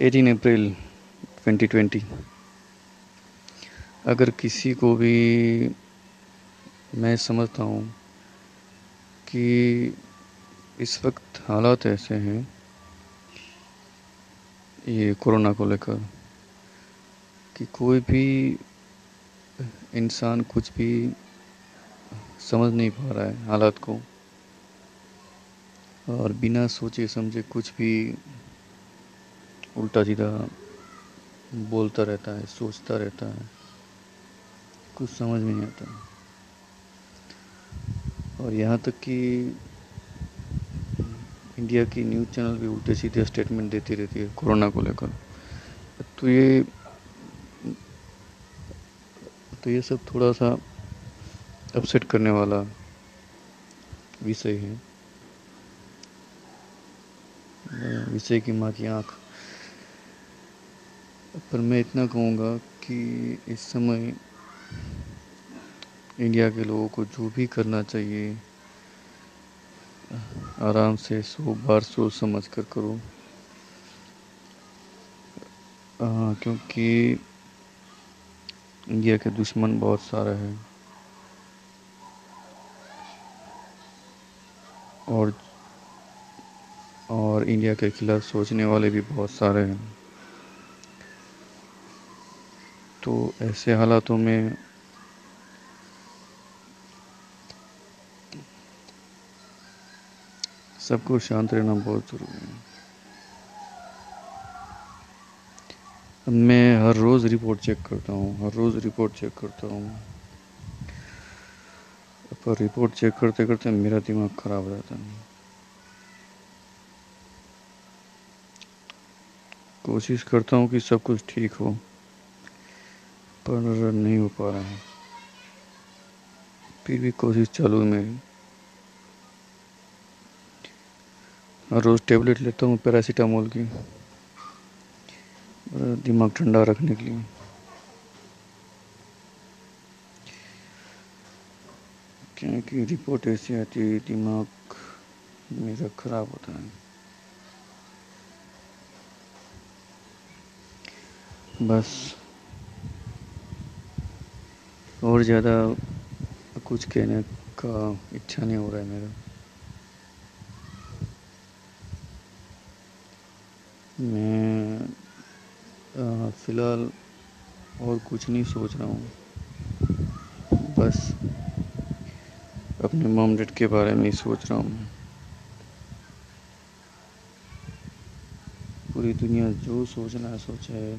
18 अप्रैल 2020 अगर किसी को भी मैं समझता हूँ कि इस वक्त हालात ऐसे हैं, ये कोरोना को लेकर, कि कोई भी इंसान कुछ भी समझ नहीं पा रहा है हालात को, और बिना सोचे समझे कुछ भी उल्टा सीधा बोलता रहता है, सोचता रहता है। कुछ समझ में नहीं आता। और यहाँ तक कि इंडिया की न्यूज़ चैनल भी उल्टे सीधे स्टेटमेंट देती रहती है, कोरोना को लेकर। तो ये तो ये सब थोड़ा सा अपसेट करने वाला विषय है। विषय की माँ की आँख पर मैं इतना कहूँगा कि इस समय इंडिया के लोगों को जो भी करना चाहिए आराम से सो बार सोच समझ कर करो। आ, क्योंकि इंडिया के दुश्मन बहुत सारे हैं। और और इंडिया के खिलाफ सोचने वाले भी बहुत सारे हैं। तो ऐसे हालातों में सबको शांत रहना बहुत ज़रूरी है। मैं हर रोज़ रिपोर्ट चेक करता हूँ, हर रोज़ रिपोर्ट चेक करता हूँ। पर रिपोर्ट चेक करते करते मेरा दिमाग ख़राब हो जाता है। कोशिश करता हूँ कि सब कुछ ठीक हो। पर नहीं हो पा रहा है। फिर भी कोशिश चालू मेरी। हर रोज़ टेबलेट लेता हूँ पैरासीटामोल की। दिमाग ठंडा रखने के लिए। क्योंकि रिपोर्ट ऐसी आती है, दिमाग मेरा ख़राब होता है। बस। और ज़्यादा कुछ कहने का इच्छा नहीं हो रहा है मेरा। मैं फ़िलहाल और कुछ नहीं सोच रहा हूँ। बस अपने मॉम डैड के बारे में ही सोच रहा हूँ। पूरी दुनिया जो सोचना है, सोचा। है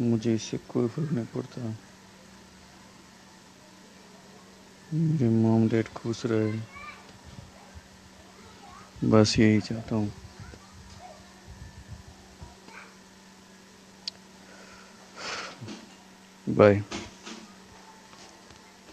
मुझे इससे कोई फ़र्क नहीं पड़ता। मेरे मॉम डैड खुश रहे। बस यही चाहता हूँ। बाय